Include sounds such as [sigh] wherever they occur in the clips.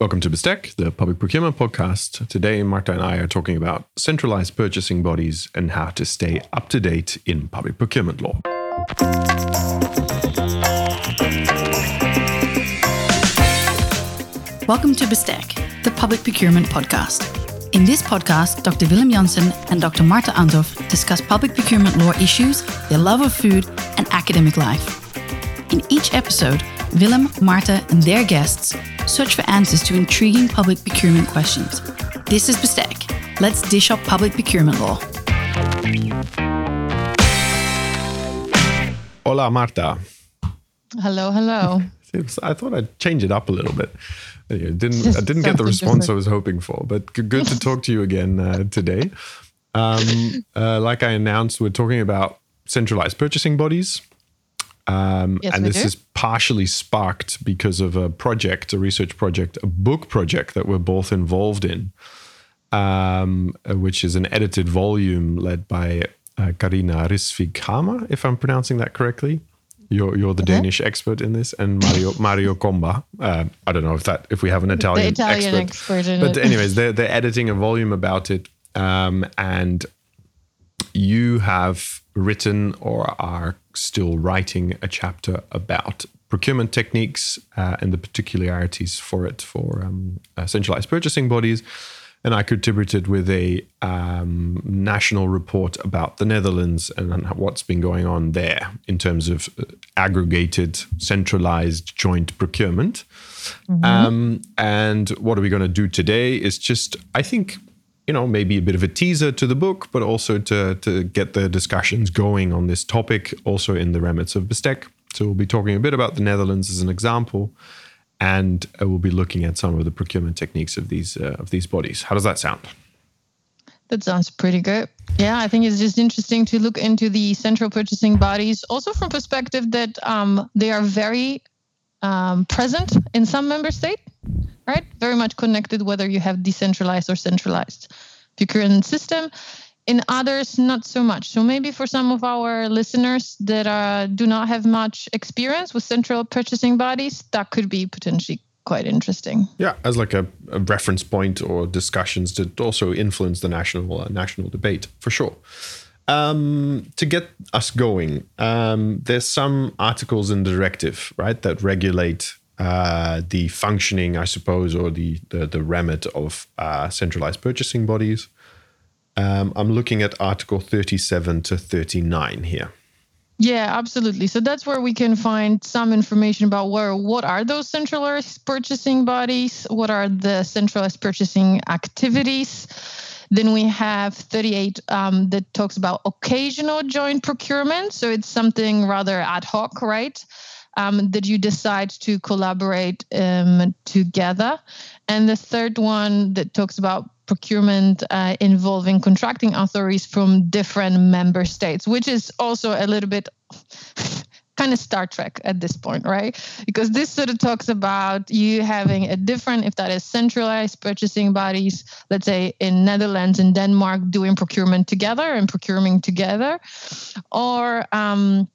Welcome to Bestek, the public procurement podcast. Today, Marta and I are talking about centralized purchasing bodies and how to stay up to date in public procurement law. Welcome to Bestek, the public procurement podcast. In this podcast, Dr. Willem Jansen and Dr. Marta Andhov discuss public procurement law issues, their love of food, and academic life. In each episode, Willem, Marta, and their guests search for answers to intriguing public procurement questions. This is Bestek. Let's dish up public procurement law. Hola, Marta. Hello, hello. [laughs] I thought I'd change it up a little bit. Anyway, didn't I didn't get the response different. I was hoping for, but good to talk to you again uh, today. Um, uh, like I announced, we're talking about centralized purchasing bodies. Um, yes, and this do. is partially sparked because of a project, a research project, a book project that we're both involved in, um, which is an edited volume led by uh, Carina Risvig if I'm pronouncing that correctly. You're you're the Danish expert in this, and Mario Mario Comba. Uh, I don't know if that if we have an Italian, Italian expert, expert but anyways, they're they're editing a volume about it, um, and you have written or are still writing a chapter about procurement techniques uh, and the particularities for it for um, uh, centralized purchasing bodies. And I contributed with a um, national report about the Netherlands and what's been going on there in terms of uh, aggregated, centralized joint procurement. Mm-hmm. Um, and what are we going to do today is just, I think, you know, maybe a bit of a teaser to the book, but also to, to get the discussions going on this topic, also in the remits of Bestek. So we'll be talking a bit about the Netherlands as an example, and uh, we'll be looking at some of the procurement techniques of these uh, of these bodies. How does that sound? That sounds pretty good. Yeah, I think it's just interesting to look into the central purchasing bodies, also from perspective that um, they are very um, present in some member state right? Very much connected whether you have decentralized or centralized procurement system. In others, not so much. So maybe for some of our listeners that uh, do not have much experience with central purchasing bodies, that could be potentially quite interesting. Yeah, as like a, a reference point or discussions to also influence the national uh, national debate for sure. Um, to get us going, um, there's some articles in the directive, right, that regulate uh, the functioning, I suppose, or the the, the remit of uh, centralized purchasing bodies. Um, I'm looking at Article 37 to 39 here. Yeah, absolutely. So that's where we can find some information about where what are those centralized purchasing bodies, what are the centralized purchasing activities. Then we have 38 um, that talks about occasional joint procurement. So it's something rather ad hoc, right? um, that you decide to collaborate um, together. And the third one that talks about procurement uh, involving contracting authorities from different member states, which is also a little bit kind of Star Trek at this point, right? Because this sort of talks about you having a different, if that is centralized purchasing bodies, let's say in Netherlands and Denmark doing procurement together and procuring together, or um,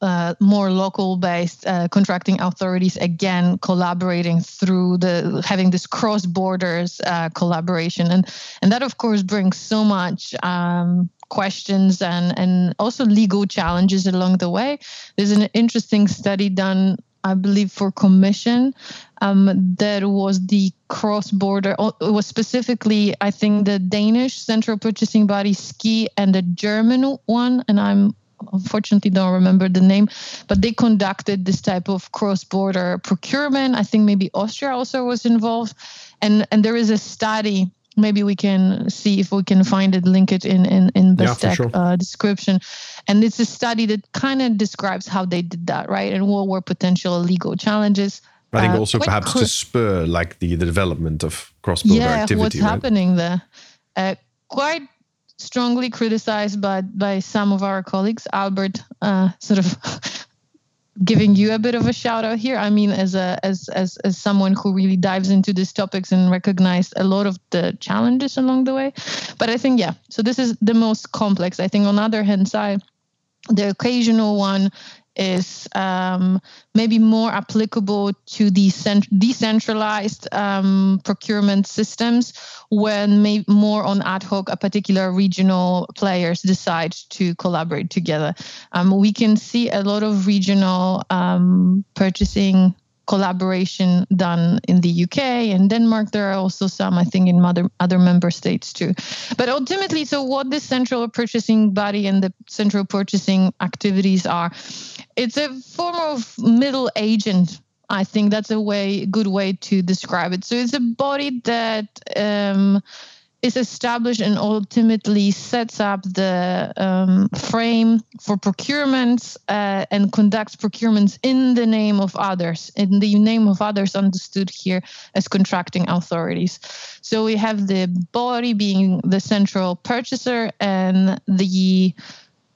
uh, more local based uh, contracting authorities again collaborating through the having this cross borders uh, collaboration and and that of course brings so much um, questions and and also legal challenges along the way there's an interesting study done I believe for commission um, that was the cross border it was specifically I think the Danish central purchasing body SKI and the German one and I'm unfortunately don't remember the name, but they conducted this type of cross-border procurement. I think maybe Austria also was involved, and and there is a study. Maybe we can see if we can find it, link it in in in the yeah, sure. uh, description. And it's a study that kind of describes how they did that, right? And what were potential legal challenges. I think uh, also perhaps to spur like the, the development of cross-border yeah, activity. what's right? happening there? Uh, quite strongly criticized by by some of our colleagues. Albert, uh, sort of [laughs] giving you a bit of a shout out here. I mean, as a as as as someone who really dives into these topics and recognized a lot of the challenges along the way. But I think yeah, so this is the most complex. I think on the other hand side, the occasional one is um, maybe more applicable to the decentralized um, procurement systems when maybe more on ad hoc a particular regional players decide to collaborate together. Um, we can see a lot of regional um, purchasing collaboration done in the UK and Denmark. There are also some, I think, in other other member states too. But ultimately, so what the central purchasing body and the central purchasing activities are, it's a form of middle agent. I think that's a way good way to describe it. So it's a body that um, is established and ultimately sets up the um, frame for procurements uh, and conducts procurements in the name of others, in the name of others understood here as contracting authorities. So we have the body being the central purchaser and the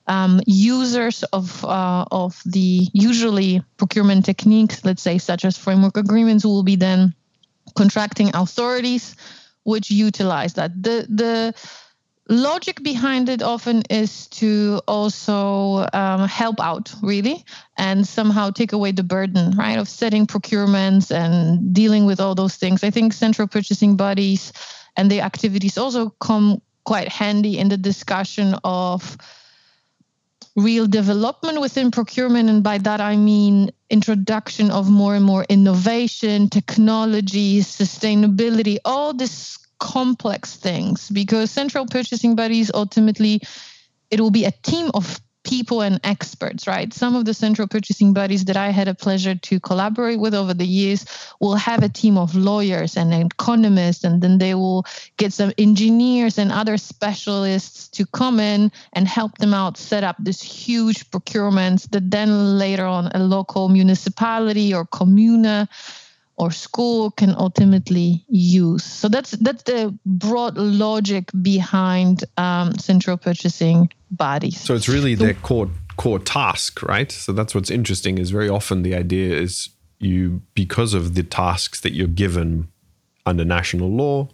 um, users of uh, of the usually procurement techniques, let's say such as framework agreements, will be then contracting authorities which utilize that. The the logic behind it often is to also um, help out really and somehow take away the burden right of setting procurements and dealing with all those things i think central purchasing bodies and the activities also come quite handy in the discussion of real development within procurement and by that i mean introduction of more and more innovation technology sustainability all these complex things because central purchasing bodies ultimately it will be a team of people and experts, right? Some of the central purchasing bodies that I had a pleasure to collaborate with over the years will have a team of lawyers and economists, and then they will get some engineers and other specialists to come in and help them out set up this huge procurements that then later on a local municipality or communa or school can ultimately use. So that's that's the broad logic behind um, central purchasing bodies. So it's really their core core task, right? So that's what's interesting. Is very often the idea is you because of the tasks that you're given under national law,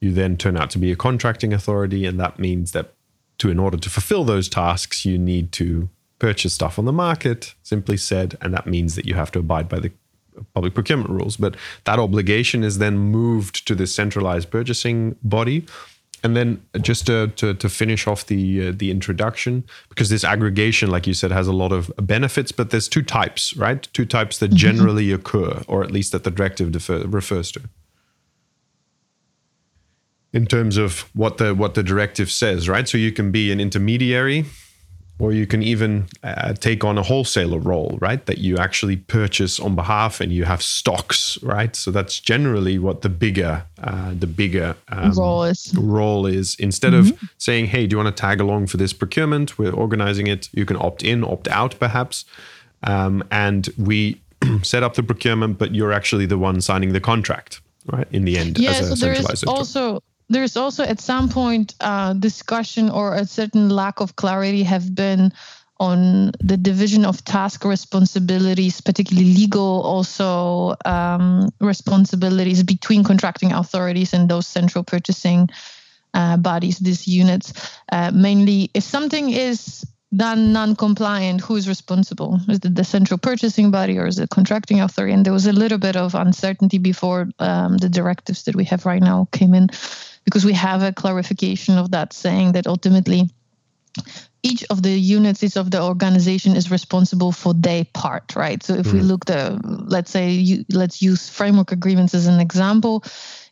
you then turn out to be a contracting authority, and that means that to in order to fulfill those tasks, you need to purchase stuff on the market. Simply said, and that means that you have to abide by the public procurement rules. But that obligation is then moved to the centralized purchasing body. And then just to, to, to finish off the uh, the introduction, because this aggregation, like you said, has a lot of benefits, but there's two types, right? Two types that mm-hmm. generally occur, or at least that the directive defer, refers to. In terms of what the what the directive says, right? So you can be an intermediary or you can even uh, take on a wholesaler role, right? That you actually purchase on behalf and you have stocks, right? So that's generally what the bigger, uh, the bigger um, role is. Role is instead mm-hmm. of saying, "Hey, do you want to tag along for this procurement? We're organizing it." You can opt in, opt out, perhaps, um, and we [clears throat] set up the procurement, but you're actually the one signing the contract, right? In the end, yeah. so there is also there's also at some point uh, discussion or a certain lack of clarity have been on the division of task responsibilities, particularly legal also um, responsibilities between contracting authorities and those central purchasing uh, bodies, these units. Uh, mainly, if something is done non-compliant, who is responsible? Is it the central purchasing body or is it contracting authority? And there was a little bit of uncertainty before um, the directives that we have right now came in because we have a clarification of that saying that ultimately each of the units each of the organization is responsible for their part right so if mm. we mm-hmm. look the let's say you, let's use framework agreements as an example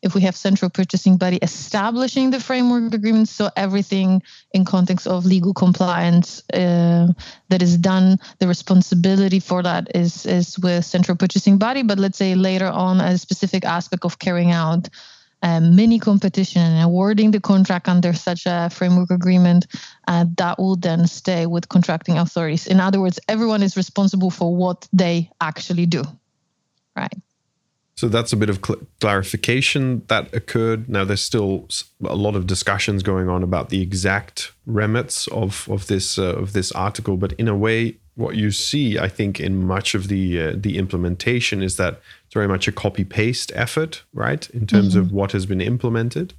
if we have central purchasing body establishing the framework agreements so everything in context of legal compliance uh, that is done the responsibility for that is is with central purchasing body but let's say later on a specific aspect of carrying out um, mini competition and awarding the contract under such a framework agreement, uh, that will then stay with contracting authorities. In other words, everyone is responsible for what they actually do. Right. So that's a bit of cl- clarification that occurred. Now there's still a lot of discussions going on about the exact remits of of this uh, of this article, but in a way, what you see, I think, in much of the uh, the implementation is that it's very much a copy paste effort, right, in terms mm-hmm. of what has been implemented.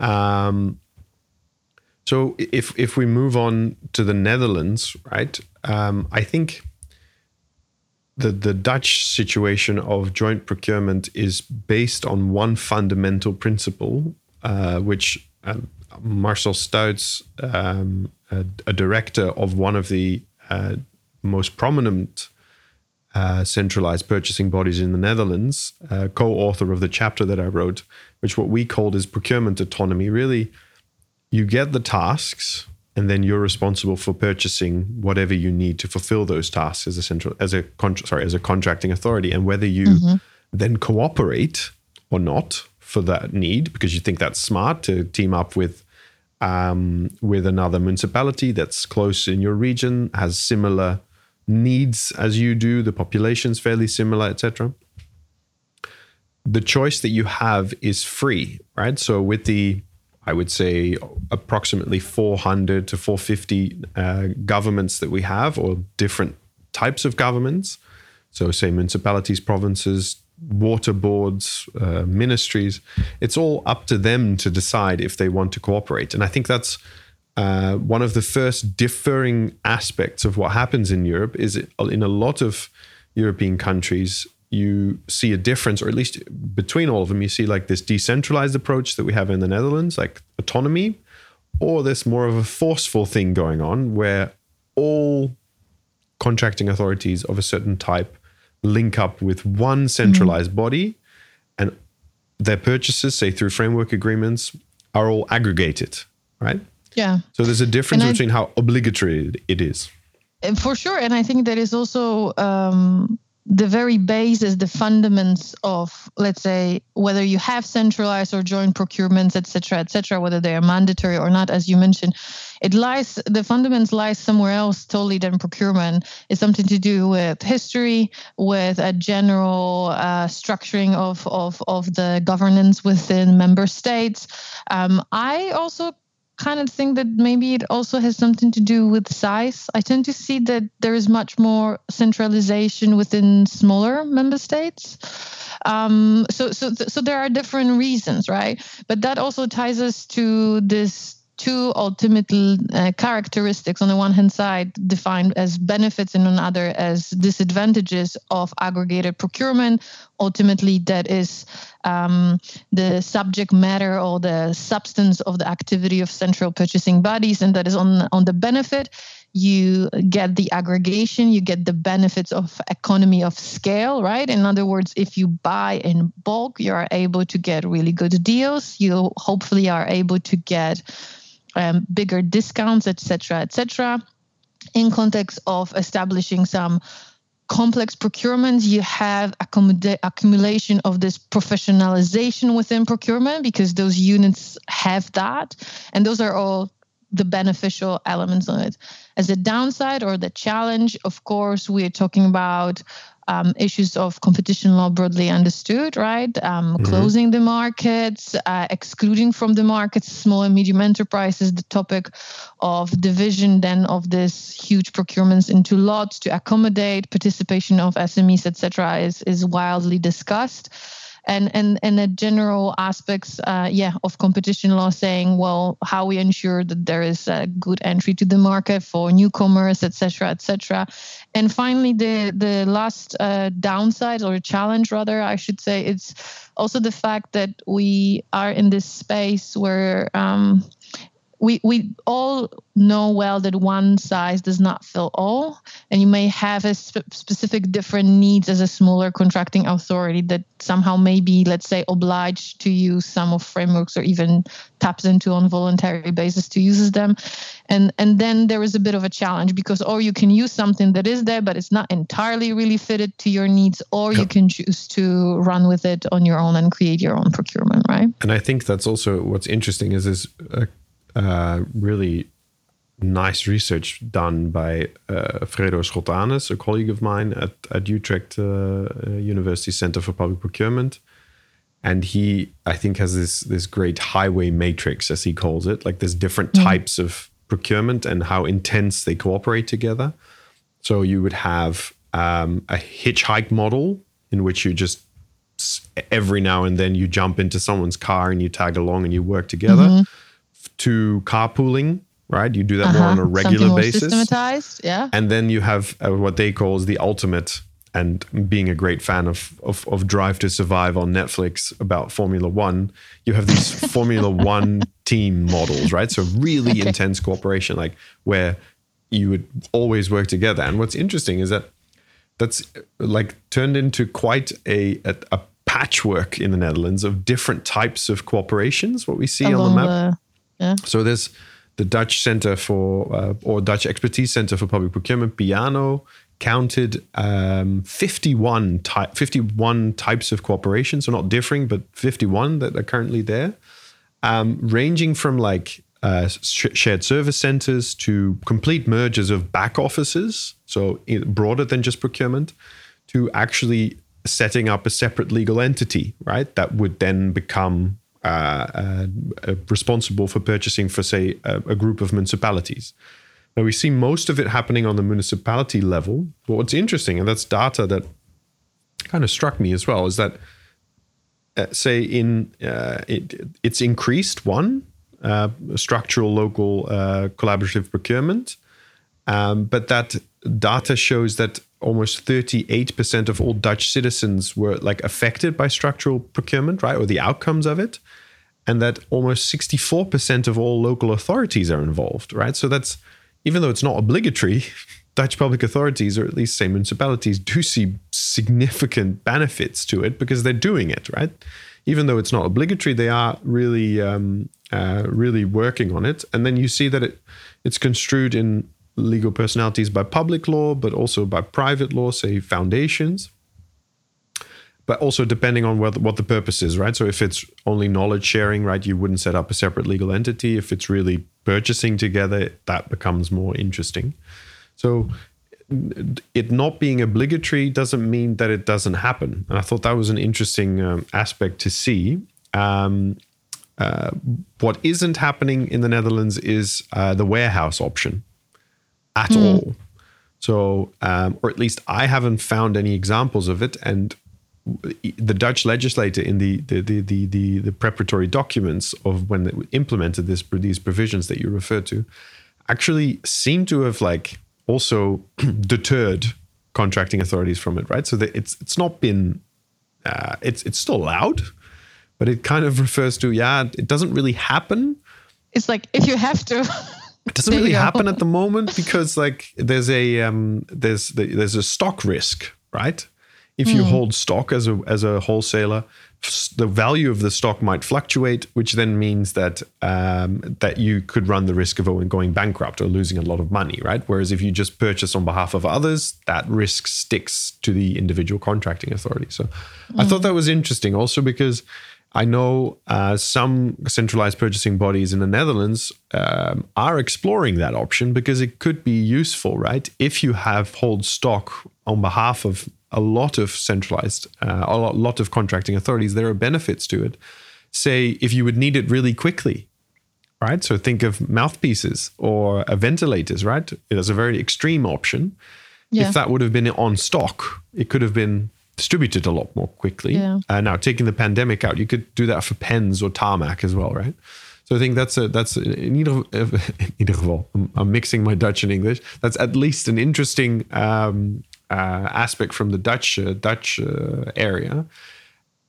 Um, so if if we move on to the Netherlands, right, um, I think the, the Dutch situation of joint procurement is based on one fundamental principle, uh, which um, Marcel Stouts, um, a, a, director of one of the uh, most prominent uh, centralized purchasing bodies in the Netherlands, uh, co author of the chapter that I wrote, which what we called is procurement autonomy. Really, you get the tasks and then you're responsible for purchasing whatever you need to fulfill those tasks as a central as a con- sorry as a contracting authority and whether you mm-hmm. then cooperate or not for that need because you think that's smart to team up with um, with another municipality that's close in your region has similar needs as you do the population's fairly similar etc the choice that you have is free right so with the I would say approximately 400 to 450 uh, governments that we have, or different types of governments. So, say municipalities, provinces, water boards, uh, ministries. It's all up to them to decide if they want to cooperate. And I think that's uh, one of the first differing aspects of what happens in Europe. Is in a lot of European countries, you see a difference, or at least between all of them, you see like this decentralized approach that we have in the Netherlands, like autonomy, or this more of a forceful thing going on where all contracting authorities of a certain type link up with one centralized mm-hmm. body and their purchases, say through framework agreements, are all aggregated, right? Yeah. So there's a difference between how obligatory it is. For sure. And I think that is also um, the very basis, the fundaments of, let's say, whether you have centralized or joint procurements, et cetera, et cetera, whether they are mandatory or not, as you mentioned, it lies, the fundaments lies somewhere else totally than procurement. It's something to do with history, with a general uh, structuring of, of, of the governance within member states. Um, I also kind of think that maybe it also has something to do with size. I tend to see that there is much more centralization within smaller member states. Um, so, so, so there are different reasons, right? But that also ties us to this two ultimate uh, characteristics on the one hand side defined as benefits and on the other as disadvantages of aggregated procurement. Ultimately that is um, the subject matter or the substance of the activity of central purchasing bodies and that is on on the benefit. You get the aggregation you get the benefits of economy of scale right? In other words if you buy in bulk you are able to get really good deals. You hopefully are able to get um, bigger discounts, etc., etc. In context of establishing some complex procurements, you have accumulation of this professionalization within procurement because those units have that, and those are all the beneficial elements of it. As a downside or the challenge, of course, we are talking about um, issues of competition law broadly understood, right? Um, mm-hmm. Closing the markets, uh, excluding from the markets small and medium enterprises, the topic of division then of this huge procurements into lots to accommodate participation of SMEs, etc., is is wildly discussed and and and the general aspects uh, yeah of competition law saying well how we ensure that there is a good entry to the market for newcomers etc etc and finally the the last uh, downside or challenge rather i should say it's also the fact that we are in this space where um, we we all know well that one size does not fill all and you may have a sp- specific different needs as a smaller contracting authority that somehow may be let's say obliged to use some of frameworks or even taps into on voluntary basis to use them and and then there is a bit of a challenge because or you can use something that is there but it's not entirely really fitted to your needs or yep. you can choose to run with it on your own and create your own procurement right and i think that's also what's interesting is is uh, uh, really nice research done by uh, Fredo Schotanus, a colleague of mine at, at Utrecht uh, uh, University Center for Public Procurement. And he, I think, has this this great highway matrix, as he calls it. Like there's different mm-hmm. types of procurement and how intense they cooperate together. So you would have um, a hitchhike model in which you just every now and then you jump into someone's car and you tag along and you work together. Mm-hmm to carpooling, right? You do that uh-huh. more on a regular basis. Systematized, yeah. And then you have uh, what they call the ultimate and being a great fan of, of, of Drive to Survive on Netflix about Formula One, you have these [laughs] Formula One team models, right? So really okay. intense cooperation, like where you would always work together. And what's interesting is that that's like turned into quite a, a, a patchwork in the Netherlands of different types of cooperations. What we see Along on the map. Yeah. So there's the Dutch Center for uh, or Dutch Expertise Center for Public Procurement, PIANOo, counted um, 51, ty- 51 types of cooperation. So not differing, but 51 that are currently there, um, ranging from like uh, sh- shared service centers to complete mergers of back offices. So broader than just procurement to actually setting up a separate legal entity, right? That would then become uh, uh, uh, responsible for purchasing for, say, a, a, group of municipalities. Now, we see most of it happening on the municipality level. But what's interesting, and that's data that kind of struck me as well, is that, uh, say, in uh, it, it's increased one uh, structural local collaborative procurement, um, but that data shows that almost 38% of all Dutch citizens were like affected by structural procurement, right? Or the outcomes of it. And that almost 64% of all local authorities are involved, right? So that's, even though it's not obligatory, [laughs] Dutch public authorities, or at least say municipalities, do see significant benefits to it because they're doing it, right? Even though it's not obligatory, they are really, um, uh, really working on it. And then you see that it, it's construed in legal personalities by public law, but also by private law, say foundations. But also depending on what, what the purpose is, right? So if it's only knowledge sharing, right, you wouldn't set up a separate legal entity. If it's really purchasing together, that becomes more interesting. So it not being obligatory doesn't mean that it doesn't happen. And I thought that was an interesting um, aspect to see. Um, uh, what isn't happening in the Netherlands is uh, the warehouse option at mm. all. So, um, or at least I haven't found any examples of it. And the Dutch legislator in the the, the the the, the, preparatory documents of when they implemented this these provisions that you refer to actually seem to have like also [clears throat] deterred contracting authorities from it, right? So that it's it's not been uh, it's it's still allowed, but it kind of refers to yeah, it doesn't really happen. It's like if you have to. [laughs] It doesn't really happen at the moment [laughs] because like there's a um, there's there's a stock risk, right? If you mm. hold stock as a as a wholesaler, the value of the stock might fluctuate, which then means that um, that you could run the risk of going bankrupt or losing a lot of money, right? Whereas if you just purchase on behalf of others, that risk sticks to the individual contracting authority. So mm. I thought that was interesting, also because I know uh, some centralized purchasing bodies in the Netherlands um, are exploring that option because it could be useful, right? If you have hold stock on behalf of a lot of centralized, uh, a lot of contracting authorities, there are benefits to it. Say, if you would need it really quickly, right? So think of mouthpieces or ventilators, right? It is a very extreme option. Yeah. If that would have been on stock, it could have been distributed a lot more quickly. Yeah. Uh, now, taking the pandemic out, you could do that for pens or tarmac as well, right? So I think that's a that's a, in either [laughs] in either geval. I'm, I'm, mixing my Dutch and English. That's at least an interesting um, uh, aspect from the Dutch uh, Dutch uh, area.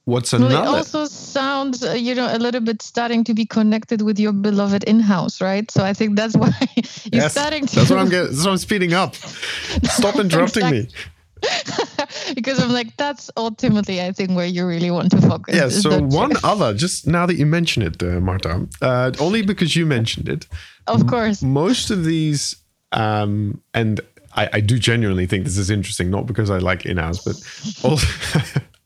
What's another? Well, it also sounds, uh, you know, a little bit starting to be connected with your beloved in-house, right? So I think that's [laughs] why you're yes, starting to. That's what I'm getting. That's what I'm speeding up. [laughs] Stop interrupting me. [laughs] because I'm like, that's ultimately, I think, where you really want to focus. Yeah. So one [laughs] other, just now that you mention it, uh, Marta, uh, only because you mentioned it. Of course. M- most of these, um, and I, I, do genuinely think this is interesting, not because I like in-house, but [laughs] also,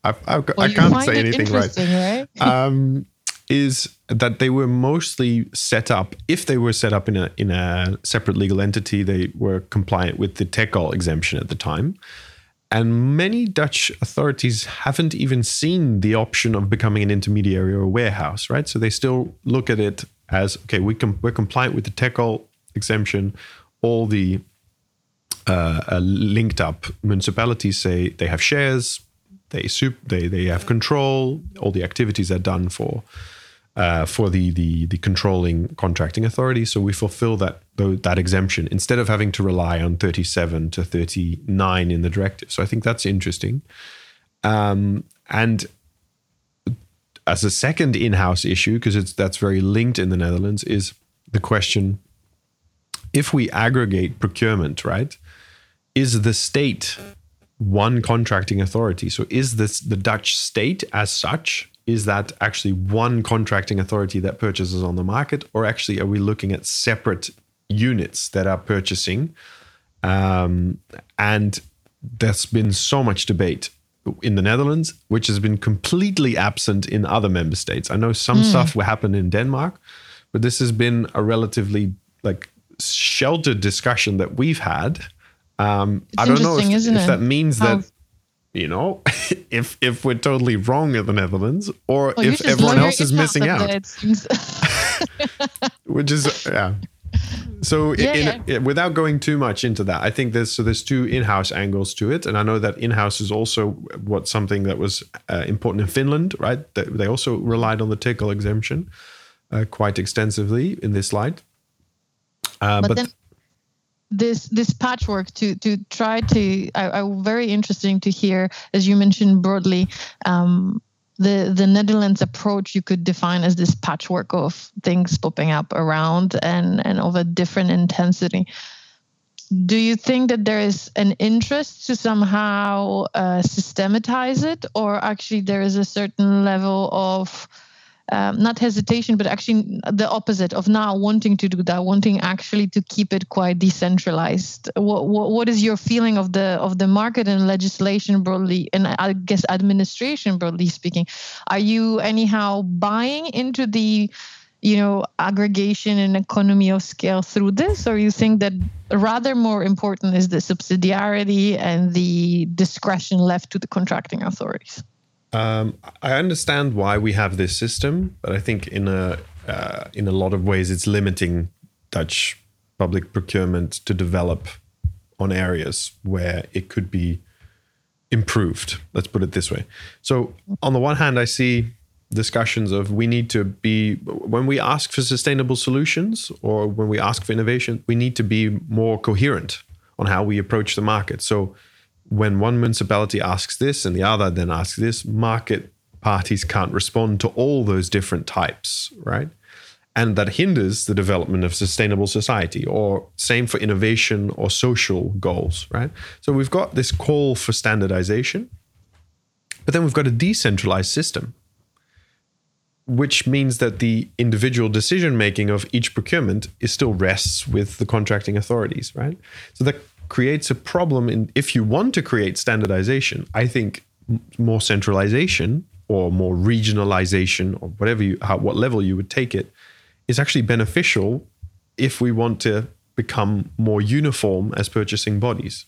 I've, I've, well, I can't say anything right. right? um, is that they were mostly set up if they were set up in a in a separate legal entity they were compliant with the Teckal exemption at the time and many Dutch authorities haven't even seen the option of becoming an intermediary or a warehouse, right? So they still look at it as okay, we com- we're compliant with the Teckal exemption. All the uh, uh, linked up municipalities say they have shares, they sup- they they have control. All the activities are done for uh, for the, the the controlling contracting authority. So we fulfill that that exemption instead of having to rely on 37 to 39 in the directive. So I think that's interesting. Um, and as a second in-house issue, because it's that's very linked in the Netherlands, is the question: if we aggregate procurement, right, is the state one contracting authority? So is this the Dutch state as such is that actually one contracting authority that purchases on the market, or actually are we looking at separate units that are purchasing? Um, and there's been so much debate in the Netherlands, which has been completely absent in other member states. I know some mm. stuff will happen in Denmark, but this has been a relatively like sheltered discussion that we've had. Um, I don't know if, if that means How- that you know, [laughs] if if we're totally wrong in the Netherlands, or well, if everyone else is missing out, [laughs] which is yeah. So [laughs] yeah, in, yeah. without going too much into that, I think there's so there's two in-house angles to it, and I know that in-house is also what something that was uh, important in Finland, right? they also relied on the Teckal exemption uh, quite extensively in this slide. Uh, but, but then, this this patchwork to to try to I, I very interesting to hear as you mentioned broadly um, the the Netherlands approach you could define as this patchwork of things popping up around and and of a different intensity. Do you think that there is an interest to somehow uh, systematize it, or actually there is a certain level of um, not hesitation, but actually the opposite of now wanting to do that, wanting actually to keep it quite decentralized. What, what, what is your feeling of the of the market and legislation broadly, and I guess administration broadly speaking? Are you anyhow buying into the you know aggregation and economy of scale through this or you think that rather more important is the subsidiarity and the discretion left to the contracting authorities um, I understand why we have this system, but I think in a uh, in a lot of ways it's limiting Dutch public procurement to develop on areas where it could be improved. Let's put it this way. So on the one hand, I see discussions of we need to be when we ask for sustainable solutions or when we ask for innovation, we need to be more coherent on how we approach the market. So when one municipality asks this and the other then asks this, market parties can't respond to all those different types, right? And that hinders the development of sustainable society, or same for innovation or social goals, right? So we've got this call for standardization, but then we've got a decentralized system, which means that the individual decision making of each procurement is still rests with the contracting authorities, right? So that creates a problem in if you want to create standardization i think more centralization or more regionalization or whatever you how, what level you would take it is actually beneficial if we want to become more uniform as purchasing bodies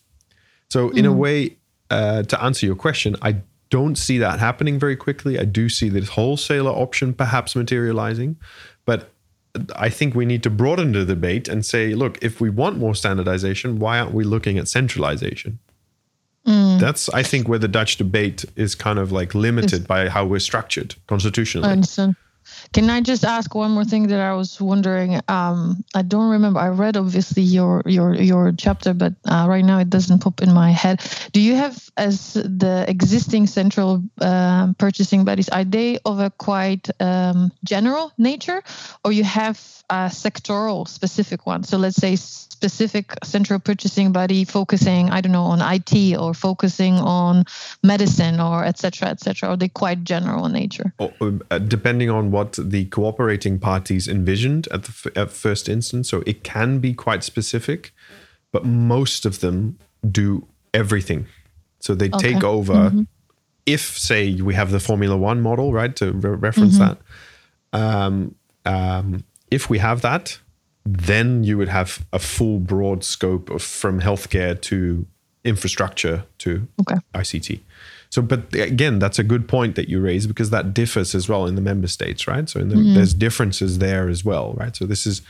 so in mm. a way uh, to answer your question i don't see that happening very quickly i do see this wholesaler option perhaps materializing but I think we need to broaden the debate and say, look, if we want more standardization, why aren't we looking at centralization? Mm. That's, I think, where the Dutch debate is kind of like limited it's, by how we're structured constitutionally. I understand. Can I just ask one more thing that I was wondering? Um, I don't remember. I read obviously your your your chapter, but uh, right now it doesn't pop in my head. Do you have as the existing central uh, purchasing bodies? Are they of a quite um, general nature, or you have a sectoral specific one? So let's say specific central purchasing body focusing, I don't know, on IT or focusing on medicine or etc. etc. Are they quite general in nature? Uh, depending on what the cooperating parties envisioned at the f- at first instance, so it can be quite specific, but most of them do everything. So they okay. take over. Mm-hmm. If say we have the Formula One model, right, to re- reference mm-hmm. that. Um, um, if we have that, then you would have a full broad scope of from healthcare to infrastructure to okay. ICT. So, but again, that's a good point that you raise because that differs as well in the member states, right? So, the, mm-hmm. there's differences there as well, right? So, this is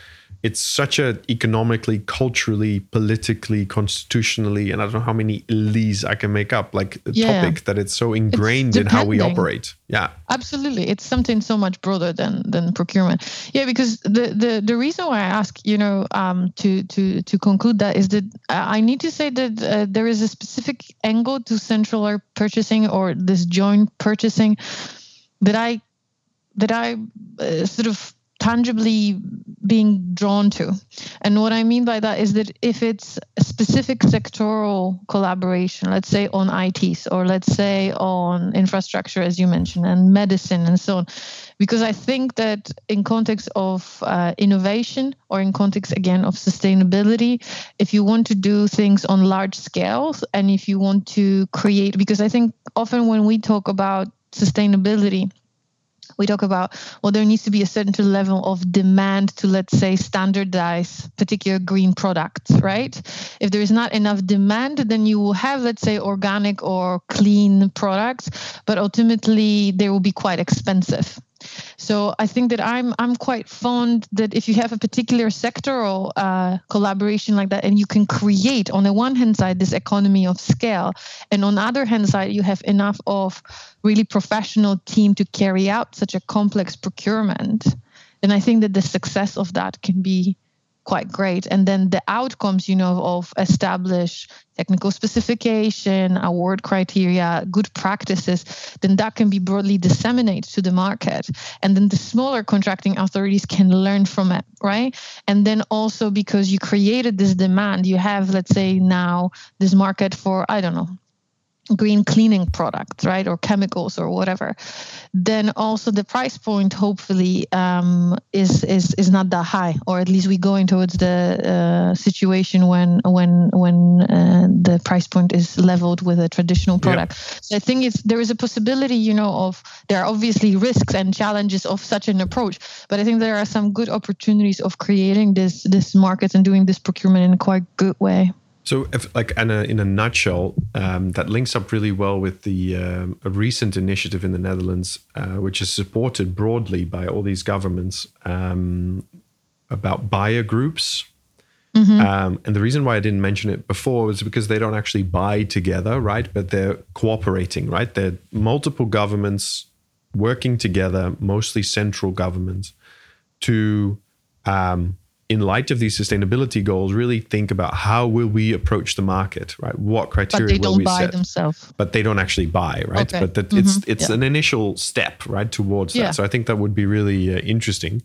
it's such a economically, culturally, politically, constitutionally, and I don't know how many lees I can make up, like a yeah. topic that it's so ingrained it's in how we operate. Yeah. Absolutely. It's something so much broader than than procurement. Yeah, because the the, the reason why I ask, you know, um, to to to conclude that is that I need to say that uh, there is a specific angle to central or purchasing or this joint purchasing that I that I uh, sort of tangibly being drawn to. And what I mean by that is that if it's a specific sectoral collaboration, let's say on ITs or let's say on infrastructure, as you mentioned, and medicine and so on, because I think that in context of uh, innovation or in context again of sustainability, if you want to do things on large scales and if you want to create, because I think often when we talk about sustainability, we talk about well there needs to be a certain level of demand to let's say standardize particular green products right? If there is not enough demand then you will have let's say organic or clean products but ultimately they will be quite expensive so I think that I'm I'm quite fond that if you have a particular sectoral uh, collaboration like that, and you can create on the one hand side this economy of scale, and on the other hand side you have enough of really professional team to carry out such a complex procurement, then I think that the success of that can be quite great. And then the outcomes, you know, of established technical specification, award criteria, good practices, then that can be broadly disseminated to the market. And then the smaller contracting authorities can learn from it, right? And then also because you created this demand, you have, let's say, now this market for, I don't know, green cleaning products, right, or chemicals or whatever, then also the price point hopefully um, is is is not that high, or at least we going towards the uh, situation when when when uh, the price point is leveled with a traditional product. Yep. So I think it's there is a possibility, you know, of there are obviously risks and challenges of such an approach, but I think there are some good opportunities of creating this this market and doing this procurement in a quite good way. So, if, like in a, in a nutshell, um, that links up really well with the um, a recent initiative in the Netherlands, uh, which is supported broadly by all these governments um, about buyer groups. Mm-hmm. Um, and the reason why I didn't mention it before was because they don't actually buy together, right? But they're cooperating, right? They're multiple governments working together, mostly central governments, to um, in light of these sustainability goals, really think about how will we approach the market, right? What criteria they will we set? Themselves. But they don't actually buy, right? Okay. But that mm-hmm. it's it's yeah. an initial step, right, towards yeah. that. So I think that would be really uh, interesting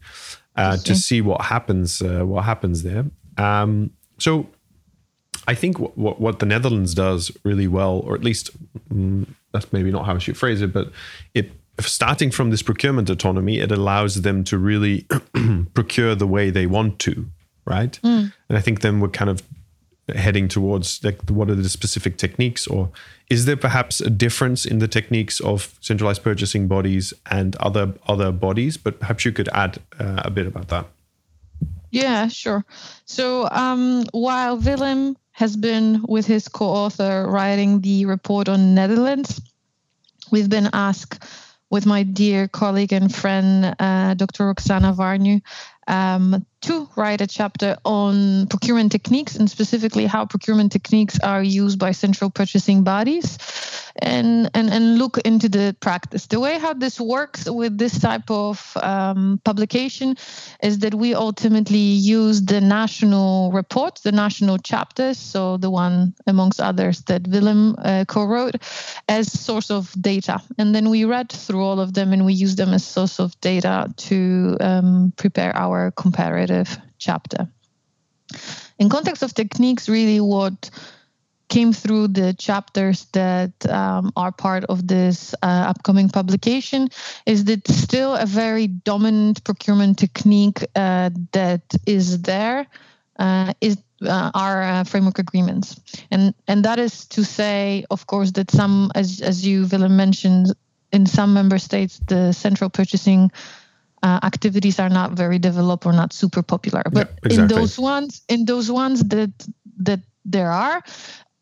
uh, to see what happens. Uh, what happens there? Um, so I think what, what, what the Netherlands does really well, or at least mm, that's maybe not how I should phrase it, but it starting from this procurement autonomy, it allows them to really [clears throat] procure the way they want to, right? Mm. And I think then we're kind of heading towards like what are the specific techniques, or is there perhaps a difference in the techniques of centralized purchasing bodies and other other bodies? But perhaps you could add uh, a bit about that. Yeah, sure. So um, while Willem has been with his co-author writing the report on Netherlands, we've been asked with my dear colleague and friend, uh, Dr. Roxana Vornicu, um, to write a chapter on procurement techniques and specifically how procurement techniques are used by central purchasing bodies and, and, and look into the practice. The way how this works with this type of um, publication is that we ultimately use the national reports, the national chapters, so the one amongst others that Willem uh, co-wrote, as source of data. And then we read through all of them and we use them as source of data to um, prepare our comparative chapter. In context of techniques, really what came through the chapters that um, are part of this uh, upcoming publication is that still a very dominant procurement technique uh, that is there uh, is uh, our uh, framework agreements, and and that is to say, of course, that some, as as you Willem mentioned, in some member states, the central purchasing uh, activities are not very developed or not super popular. But yeah, exactly. in those ones, in those ones that that there are,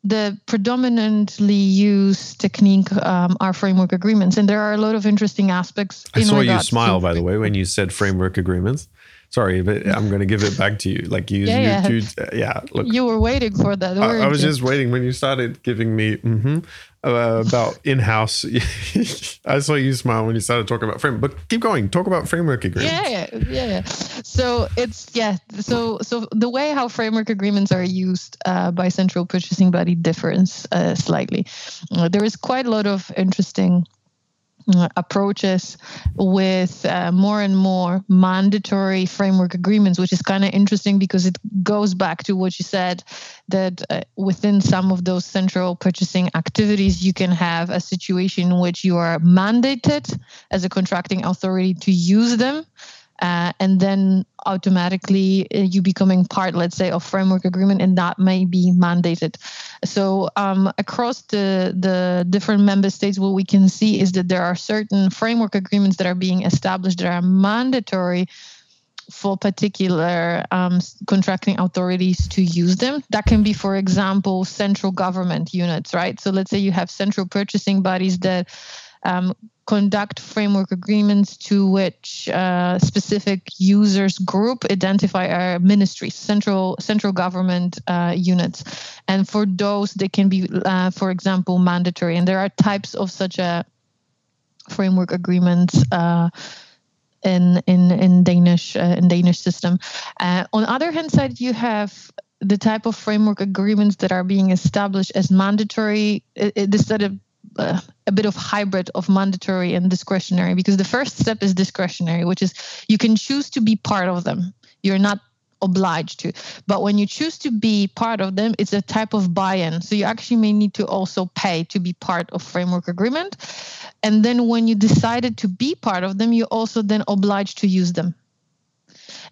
the predominantly used technique um, are framework agreements, and there are a lot of interesting aspects. I saw you smile, by the way, when [laughs] you said framework agreements. Sorry, but I'm going to give it back to you. Like you, yeah, you, yeah. You, yeah look, you were waiting for that. I, I was just waiting when you started giving me mm-hmm, uh, about in-house. [laughs] I saw you smile when you started talking about frame. But keep going. Talk about framework agreements. Yeah, yeah, yeah. So it's yeah. So so the way how framework agreements are used uh, by central purchasing body differs uh, slightly. Uh, there is quite a lot of interesting approaches with uh, more and more mandatory framework agreements, which is kind of interesting because it goes back to what you said that uh, within some of those central purchasing activities, you can have a situation in which you are mandated as a contracting authority to use them uh, and then automatically uh, you becoming part, let's say, of framework agreement, and that may be mandated. So um, across the the different member states, what we can see is that there are certain framework agreements that are being established that are mandatory for particular um, contracting authorities to use them. That can be, for example, central government units, right? So let's say you have central purchasing bodies that um, conduct framework agreements to which uh, specific users group identify our ministries central central government uh, units and for those they can be uh, for example mandatory and there are types of such a framework agreements uh, in in in Danish uh, in Danish system. Uh, on the other hand side, you have the type of framework agreements that are being established as mandatory. Instead of uh, a bit of hybrid of mandatory and discretionary because the first step is discretionary which is you can choose to be part of them. You're not obliged to. But when you choose to be part of them it's a type of buy-in. So you actually may need to also pay to be part of framework agreement. And then when you decided to be part of them you also then obliged to use them.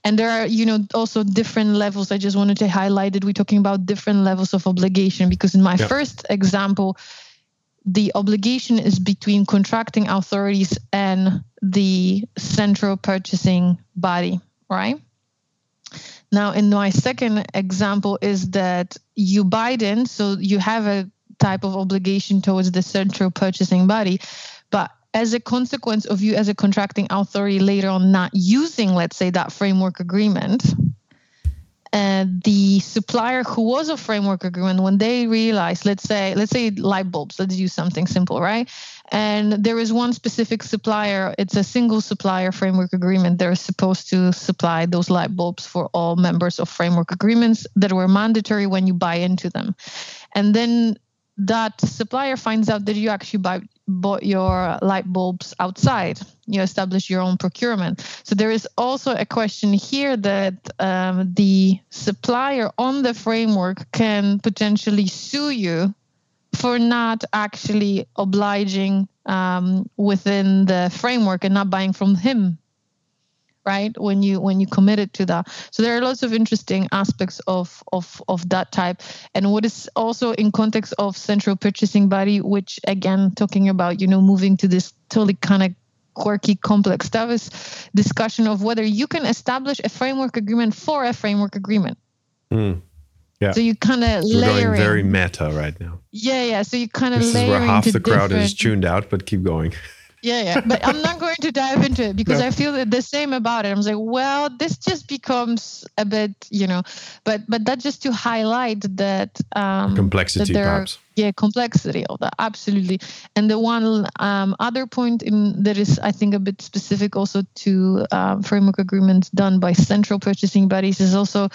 And there are you know also different levels. I just wanted to highlight that we're talking about different levels of obligation because in my yeah. first example the obligation is between contracting authorities and the central purchasing body, right? Now, in my second example, is that you buy in, so you have a type of obligation towards the central purchasing body, but as a consequence of you as a contracting authority later on not using, let's say, that framework agreement, and the supplier who was a framework agreement when they realized let's say let's say light bulbs let's use something simple right? And there is one specific supplier it's a single supplier framework agreement. They're supposed to supply those light bulbs for all members of framework agreements that were mandatory when you buy into them. And then that supplier finds out that you actually buy bought your light bulbs outside. You establish your own procurement. So there is also a question here that um, the supplier on the framework can potentially sue you for not actually obliging um, within the framework and not buying from him right when you when you committed to that so there are lots of interesting aspects of of of that type and what is also in context of central purchasing body which again talking about you know moving to this totally kind of quirky complex stuff is discussion of whether you can establish a framework agreement for a framework agreement mm. Yeah. So you kind of so We're going very meta right now. Yeah, yeah. So you kind of this is where half the crowd is tuned out, but keep going. [laughs] yeah yeah. But i'm not going to dive into it because no. i feel the same about it. I'm like well this just becomes a bit you know but but that just to highlight that um complexity that perhaps are, yeah complexity of that absolutely. And the one um, other point in that is i think a bit specific also to um, framework agreements done by central purchasing bodies is also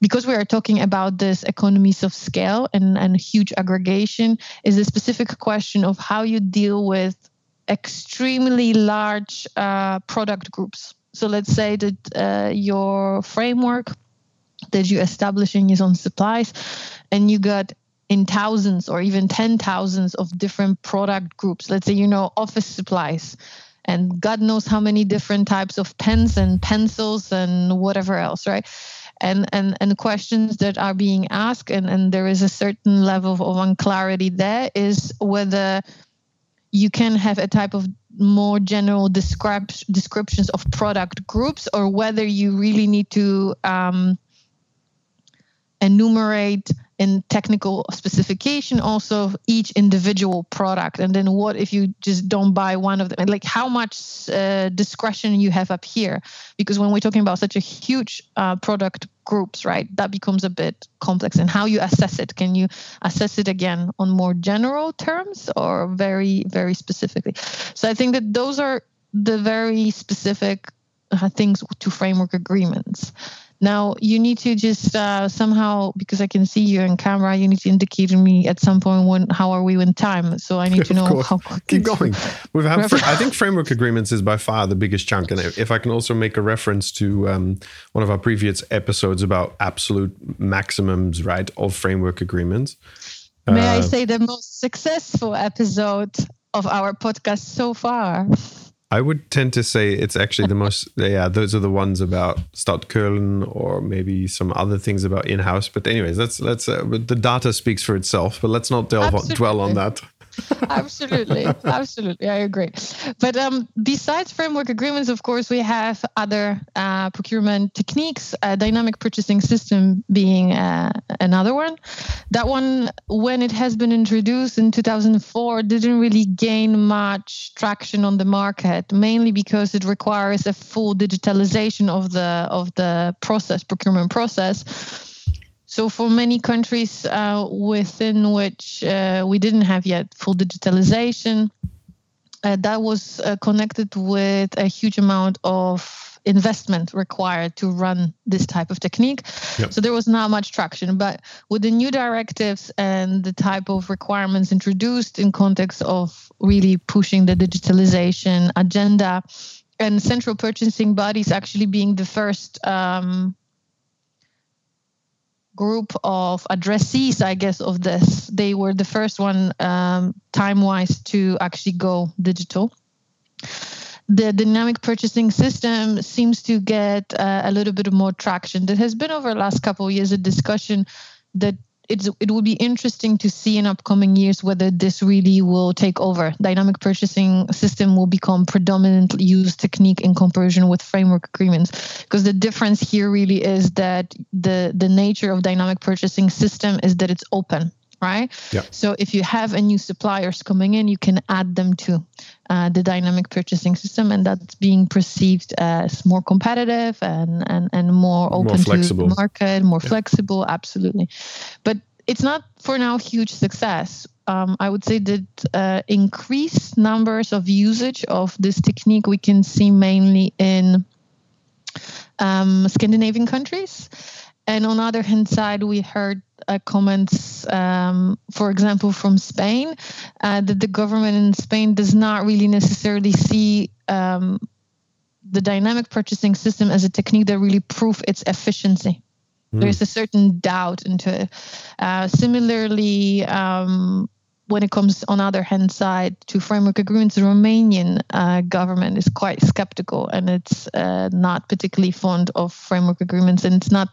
because we are talking about this economies of scale and, and huge aggregation is a specific question of how you deal with extremely large uh, product groups. So let's say that uh, your framework that you're establishing is on supplies, and you got in thousands or even ten thousands of different product groups. Let's say you know office supplies, and God knows how many different types of pens and pencils and whatever else, right? and and and questions that are being asked and and there is a certain level of unclarity there is whether you can have a type of more general descriptions of product groups or whether you really need to um, enumerate in technical specification also each individual product? And then what if you just don't buy one of them? Like how much uh, discretion you have up here? Because when we're talking about such a huge uh, product groups right that becomes a bit complex. And how you assess it? Can you assess it again on more general terms or very very specifically? So i think that those are the very specific uh, things to framework agreements now you need to just uh, somehow because I can see you in camera. You need to indicate to me at some point when how are we in time. So I need to [laughs] know how. Keep going. [laughs] We've had. I think [laughs] framework agreements is by far the biggest chunk, and if I can also make a reference to um, one of our previous episodes about absolute maximums, right, of framework agreements. May uh, I say the most successful episode of our podcast so far? I would tend to say it's actually the most, [laughs] yeah, those are the ones about Stadtköln or maybe some other things about in house. But, anyways, let's, let's, uh, the data speaks for itself, but let's not delve on, dwell on that [laughs] absolutely. Absolutely. I agree. But um, besides framework agreements of course we have other uh, procurement techniques uh, dynamic purchasing system being uh, another one. That one when it has been introduced in 2004 didn't really gain much traction on the market mainly because it requires a full digitalization of the of the process procurement process so, for many countries uh, within which uh, we didn't have yet full digitalization, uh, that was uh, connected with a huge amount of investment required to run this type of technique. Yep. So, there was not much traction. But with the new directives and the type of requirements introduced in context of really pushing the digitalization agenda, and central purchasing bodies actually being the first um, group of addressees, I guess, of this. They were the first one, um, time wise, to actually go digital. The dynamic purchasing system seems to get uh, a little bit more traction. There has been over the last couple of years a discussion that it's, it will be interesting to see in upcoming years whether this really will take over. Dynamic purchasing system will become predominantly used technique in comparison with framework agreements. Because the difference here really is that the the nature of dynamic purchasing system is that it's open right? Yeah. So if you have a new suppliers coming in, you can add them to uh, the dynamic purchasing system, and that's being perceived as more competitive and and and more open more to the market, more yeah. flexible. Absolutely, but it's not for now huge success. Um, I would say that uh, increased numbers of usage of this technique we can see mainly in um, Scandinavian countries. And on the other hand side, we heard uh, comments, um, for example, from Spain, uh, that the government in Spain does not really necessarily see um, the dynamic purchasing system as a technique that really prove its efficiency. Mm. There's a certain doubt into it. Uh, similarly, um, when it comes on other hand side to framework agreements, the Romanian uh, government is quite skeptical and it's uh, not particularly fond of framework agreements and it's not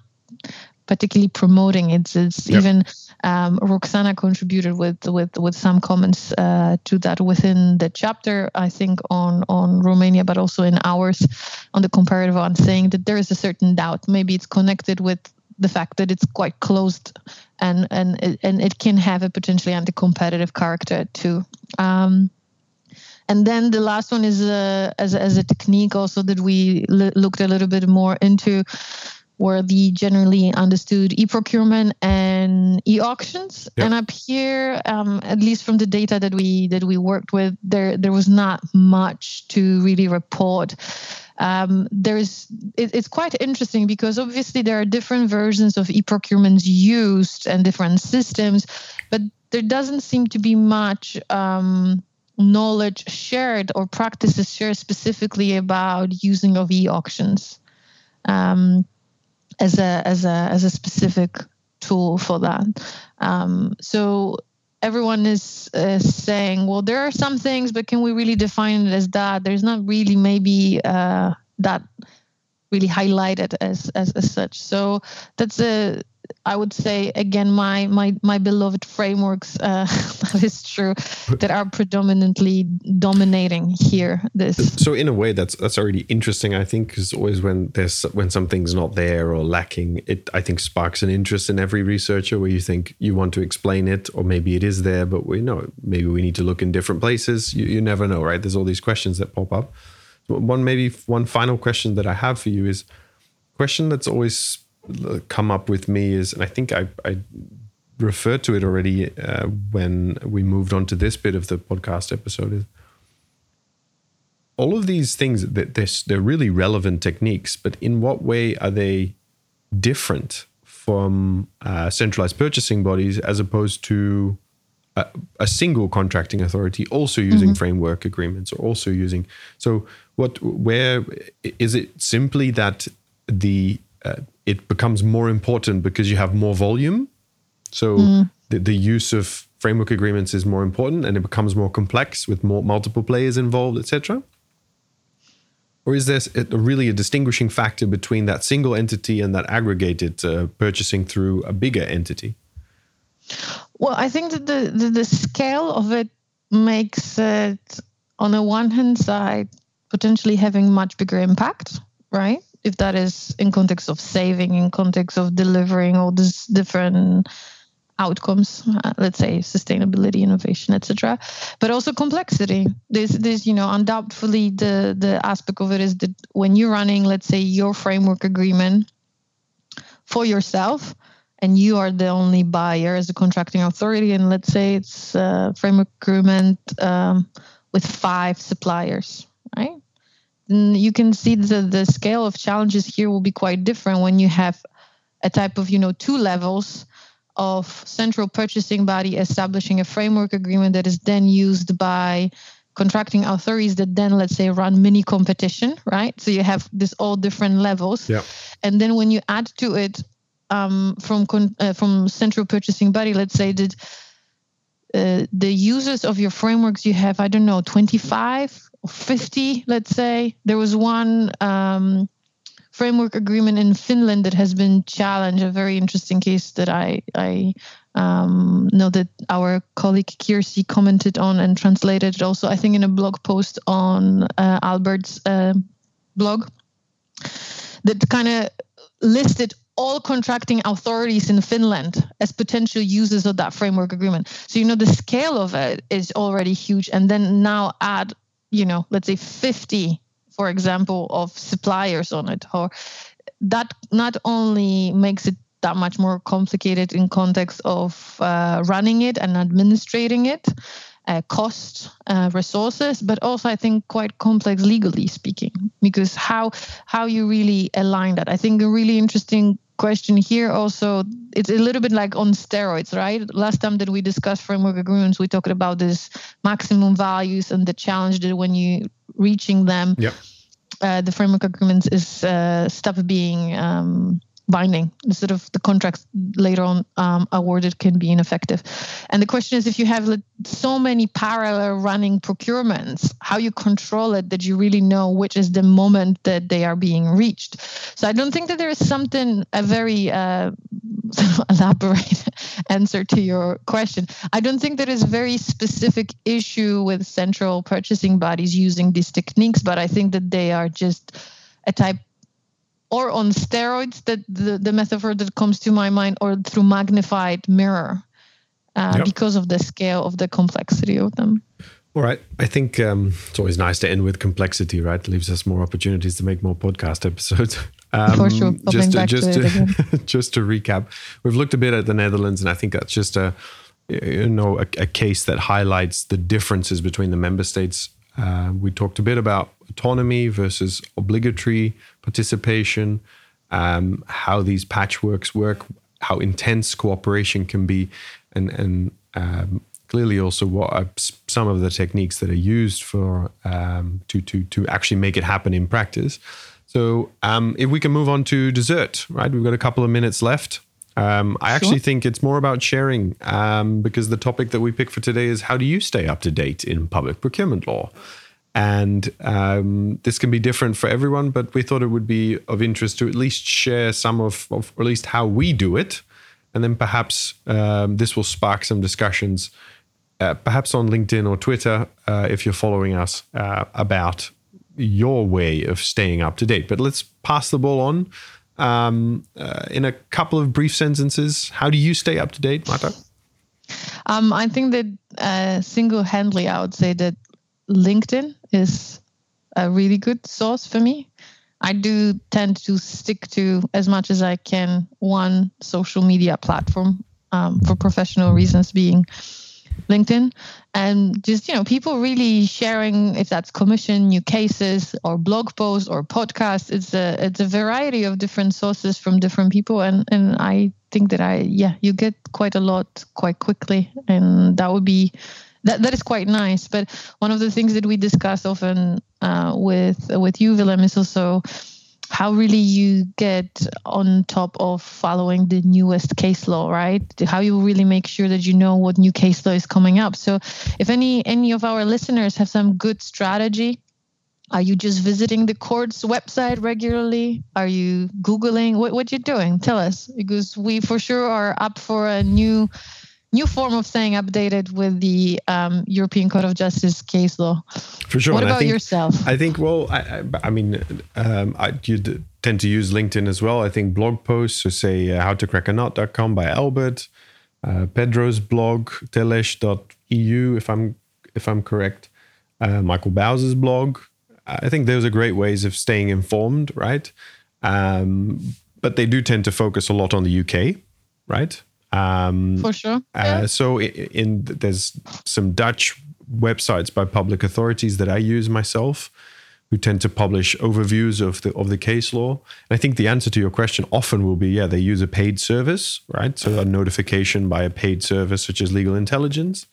particularly promoting it. It's yep. even um, Roxana contributed with with with some comments uh, to that within the chapter. I think on on Romania, but also in ours on the comparative one, saying that there is a certain doubt. Maybe it's connected with the fact that it's quite closed and and and it can have a potentially anti-competitive character too. Um, and then the last one is a, as, as a technique also that we l- looked a little bit more into were the generally understood e-procurement and e-auctions. Yep. And up here, um, at least from the data that we that we worked with, there there was not much to really report. Um, there's it, it's quite interesting because obviously there are different versions of e-procurements used and different systems, but there doesn't seem to be much. Um, knowledge shared or practices shared specifically about using of e-auctions um, as a as a as a specific tool for that. Um, so everyone is saying, well, there are some things, but can we really define it as that? There's not really maybe uh, that really highlighted as, as as such. So that's a I would say again my my my beloved frameworks uh, [laughs] that is true that are predominantly dominating here. This so in a way that's that's already interesting. I think because always when there's when something's not there or lacking, it I think sparks an interest in every researcher where you think you want to explain it or maybe it is there, but we know maybe we need to look in different places. You, you never know, right? There's all these questions that pop up. One maybe one final question that I have for you is question that's always come up with me is, and I think I, I referred to it already uh, when we moved on to this bit of the podcast episode, is all of these things that they're, they're really relevant techniques, but in what way are they different from uh, centralized purchasing bodies as opposed to a, a single contracting authority also using mm-hmm. framework agreements or also using so what where is it simply that the uh, it becomes more important because you have more volume. So mm. the, the use of framework agreements is more important and it becomes more complex with more multiple players involved, etc. Or is there a, really a distinguishing factor between that single entity and that aggregated uh, purchasing through a bigger entity? Well, I think that the, the, the scale of it makes it, on the one hand side, potentially having much bigger impact, right? If that is in context of saving, in context of delivering all these different outcomes uh, let's say sustainability innovation etc but also complexity. This this you know undoubtedly the the aspect of it is that when you're running let's say your framework agreement for yourself and you are the only buyer as a contracting authority and let's say it's a framework agreement um, with five suppliers you can see the, the scale of challenges here will be quite different when you have a type of you know two levels of central purchasing body establishing a framework agreement that is then used by contracting authorities that then let's say run mini competition right so you have this all different levels yeah. and then when you add to it um, from uh, from central purchasing body let's say that uh, the users of your frameworks you have i don't know 25 50, let's say. There was one um, framework agreement in Finland that has been challenged, a very interesting case that I, I um, know that our colleague Kirsi commented on and translated it also, I think, in a blog post on uh, Albert's uh, blog that kind of listed all contracting authorities in Finland as potential users of that framework agreement. So you know the scale of it is already huge, and then now add you know let's say 50 for example of suppliers on it or that not only makes it that much more complicated in context of uh, running it and administrating it uh, cost uh, resources but also i think quite complex legally speaking because how how you really align that. I think a really interesting question here also it's a little bit like on steroids right last time that we discussed framework agreements we talked about this maximum values and the challenge that when you reaching them yep. uh, the framework agreements is uh, stop being um, binding. Instead of the contracts later on um, awarded can be ineffective. And the question is if you have so many parallel running procurements how you control it that you really know which is the moment that they are being reached. So i don't think that there is something a very uh, [laughs] elaborate [laughs] answer to your question. I don't think there is a very specific issue with central purchasing bodies using these techniques but i think that they are just a type or on steroids that the, the metaphor that comes to my mind or through magnified mirror uh, yep. because of the scale of the complexity of them. All right. I think um, it's always nice to end with complexity right? It leaves us more opportunities to make more podcast [laughs] episodes. Um, For sure. just to, just to, [laughs] just to recap we've looked a bit at the netherlands and i think that's just a you know a, a case that highlights the differences between the member states. Uh, we talked a bit about autonomy versus obligatory participation, um, how these patchworks work, how intense cooperation can be, and and um, clearly also what are some of the techniques that are used for um, to to to actually make it happen in practice. So um, if we can move on to dessert, right? We've got a couple of minutes left. Um, I actually sure. think it's more about sharing um, because the topic that we picked for today is how do you stay up to date in public procurement law? And um, this can be different for everyone, but we thought it would be of interest to at least share some of, of or at least how we do it. and then perhaps um, this will spark some discussions, uh, perhaps on LinkedIn or Twitter, uh, if you're following us, uh, about your way of staying up to date. But let's pass the ball on um, uh, in a couple of brief sentences. How do you stay up to date, Marta? Um, I think that uh, single-handedly, I would say that LinkedIn is a really good source for me. I do tend to stick to as much as I can one social media platform um, for professional reasons, being LinkedIn, and just you know people really sharing if that's commission, new cases, or blog posts or podcasts. It's a it's a variety of different sources from different people, and and I think that I yeah you get quite a lot quite quickly, and that would be that that is quite nice. But one of the things that we discuss often uh, with with you, Willem, is also how really you get on top of following the newest case law, right? How you really make sure that you know what new case law is coming up. So, if any any of our listeners have some good strategy are you just visiting the court's website regularly? Are you Googling? What, what you doing? Tell us, because we for sure are up for a new new form of staying updated with the um, European Court of Justice case law. For sure. What and about I think, yourself? I think, well, I, I, mean, um, I you tend to use LinkedIn as well. I think blog posts, so say uh, howtocrackanut.com by Albert, uh, Pedro's blog, telles.eu, if I'm, if I'm correct, uh, Michael Bowsher's blog. I think those are great ways of staying informed, right? Um, but they do tend to focus a lot on the UK, right? Um, For sure. Uh, So in, in, there's some Dutch websites by public authorities that I use myself, who tend to publish overviews of the of the case law. And I think the answer to your question often will be yeah, they use a paid service, right? So a notification by a paid service such as Legal Intelligence.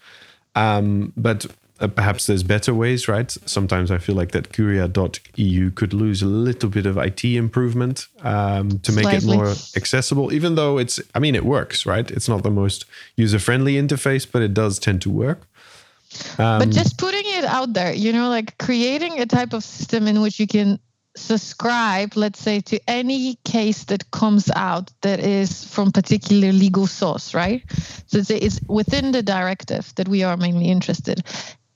Um, but uh, perhaps there's better ways, right? Sometimes I feel like that Curia.eu could lose a little bit of IT improvement um, to make Slightly. it more accessible, even though it's, I mean, it works, right? It's not the most user friendly interface, but it does tend to work. Um, but just putting it out there, you know, like creating a type of system in which you can subscribe, let's say, to any case that comes out that is from particular legal source, right? So it's, it's within the directive that we are mainly interested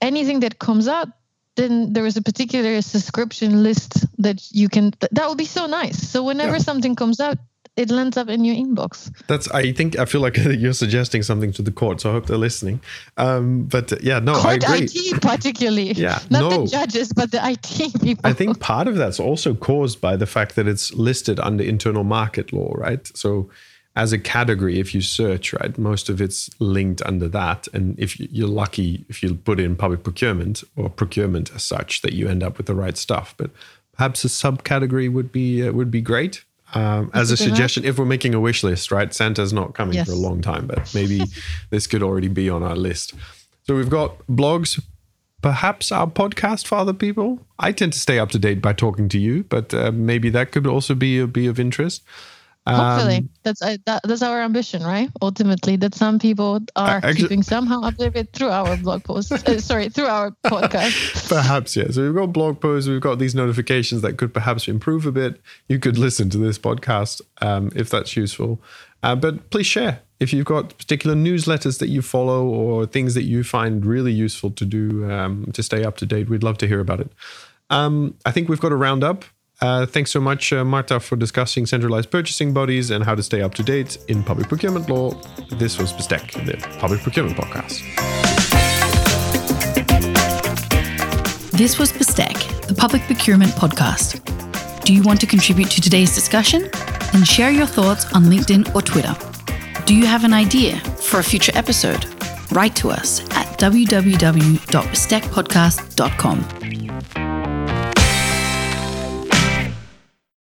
anything that comes out then there is a particular subscription list that you can that would be so nice. So whenever yeah. something comes out it lands up in your inbox. That's i think i feel like [laughs] you're suggesting something to the court so i hope they're listening. Um, but uh, yeah no court i agree it particularly. [laughs] Yeah not no. the judges but the it [laughs] people. I think part of that's also caused by the fact that it's listed under internal market law right? So as a category, if you search, right, most of it's linked under that. And if you're lucky, if you put in public procurement or procurement as such, that you end up with the right stuff. But perhaps a subcategory would be uh, would be great. Um, as a suggestion, if we're making a wish list, right? Santa's not coming yes. for a long time, but maybe [laughs] this could already be on our list. So we've got blogs, perhaps our podcast for other people. I tend to stay up to date by talking to you, but uh, maybe that could also be be of interest. Hopefully, um, that's uh, that, that's our ambition, right? Ultimately, that some people are actually, keeping somehow updated through our blog posts. uh, sorry, through our podcast. [laughs] perhaps, yeah. So we've got blog posts, we've got these notifications that could perhaps improve a bit. You could listen to this podcast um, if that's useful. Uh, but please share if you've got particular newsletters that you follow or things that you find really useful to do um, to stay up to date. We'd love to hear about it. Um, I think we've got a roundup. Uh, thanks so much, uh, Marta, for discussing centralized purchasing bodies and how to stay up to date in public procurement law. This was Bestek, the Public Procurement Podcast. This was Bestek, the Public Procurement Podcast. Do you want to contribute to today's discussion? Then share your thoughts on LinkedIn or Twitter. Do you have an idea for a future episode? Write to us at www.bestekpodcast.com.